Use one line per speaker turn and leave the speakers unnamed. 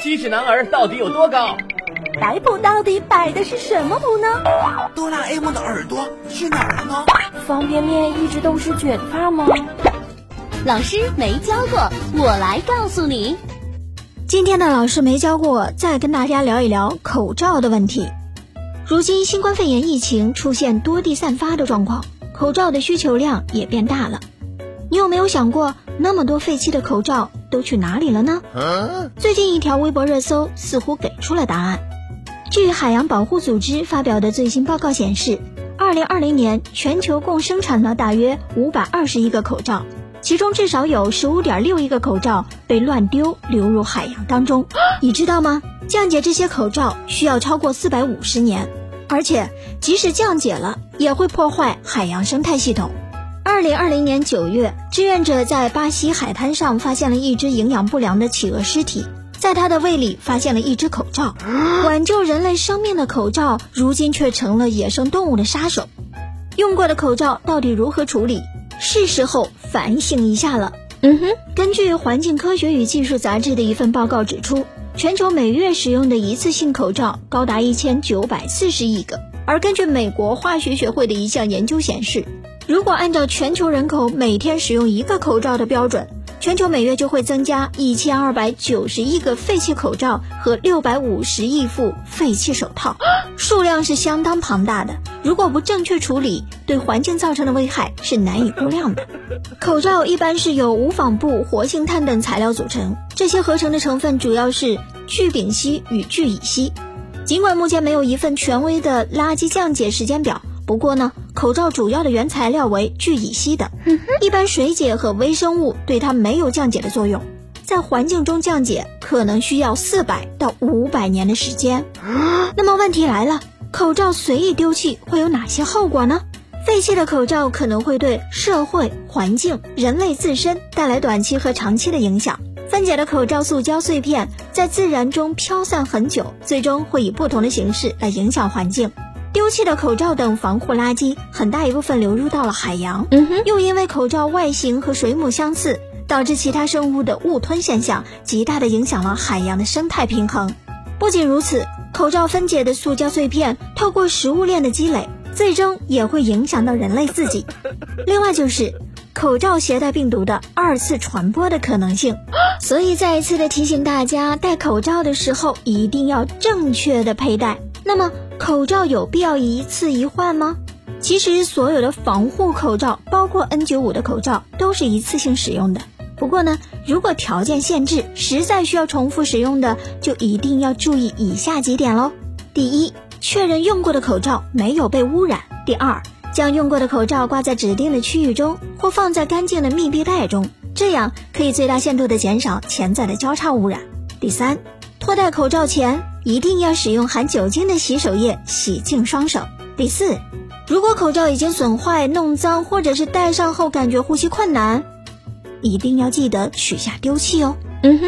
七尺男儿到底有多高？
摆谱到底摆的是什么谱呢？
哆啦 A 梦的耳朵去哪儿了呢？
方便面一直都是卷发吗？
老师没教过，我来告诉你。
今天的老师没教过，再跟大家聊一聊口罩的问题。如今新冠肺炎疫情出现多地散发的状况，口罩的需求量也变大了。你有没有想过，那么多废弃的口罩都去哪里了呢？最近一条微博热搜似乎给出了答案。据海洋保护组织发表的最新报告显示，二零二零年全球共生产了大约五百二十亿个口罩，其中至少有十五点六亿个口罩被乱丢流入海洋当中。你知道吗？降解这些口罩需要超过四百五十年，而且即使降解了，也会破坏海洋生态系统。二零二零年九月，志愿者在巴西海滩上发现了一只营养不良的企鹅尸体，在它的胃里发现了一只口罩。挽救人类生命的口罩，如今却成了野生动物的杀手。用过的口罩到底如何处理？是时候反省一下了。嗯哼，根据《环境科学与技术杂志》的一份报告指出，全球每月使用的一次性口罩高达一千九百四十亿个。而根据美国化学学会的一项研究显示，如果按照全球人口每天使用一个口罩的标准，全球每月就会增加一千二百九十亿个废弃口罩和六百五十亿副废弃手套，数量是相当庞大的。如果不正确处理，对环境造成的危害是难以估量的。口罩一般是由无纺布、活性炭等材料组成，这些合成的成分主要是聚丙烯与聚乙烯。尽管目前没有一份权威的垃圾降解时间表。不过呢，口罩主要的原材料为聚乙烯等，一般水解和微生物对它没有降解的作用，在环境中降解可能需要四百到五百年的时间。那么问题来了，口罩随意丢弃会有哪些后果呢？废弃的口罩可能会对社会、环境、人类自身带来短期和长期的影响。分解的口罩塑胶碎片在自然中飘散很久，最终会以不同的形式来影响环境。丢弃的口罩等防护垃圾，很大一部分流入到了海洋。嗯哼，又因为口罩外形和水母相似，导致其他生物的误吞现象，极大的影响了海洋的生态平衡。不仅如此，口罩分解的塑胶碎片透过食物链的积累，最终也会影响到人类自己。另外就是口罩携带病毒的二次传播的可能性。所以再一次的提醒大家，戴口罩的时候一定要正确的佩戴。那么。口罩有必要一次一换吗？其实所有的防护口罩，包括 N95 的口罩，都是一次性使用的。不过呢，如果条件限制，实在需要重复使用的，就一定要注意以下几点喽。第一，确认用过的口罩没有被污染。第二，将用过的口罩挂在指定的区域中，或放在干净的密闭袋中，这样可以最大限度的减少潜在的交叉污染。第三，脱戴口罩前。一定要使用含酒精的洗手液洗净双手。第四，如果口罩已经损坏、弄脏，或者是戴上后感觉呼吸困难，一定要记得取下丢弃哦。嗯哼。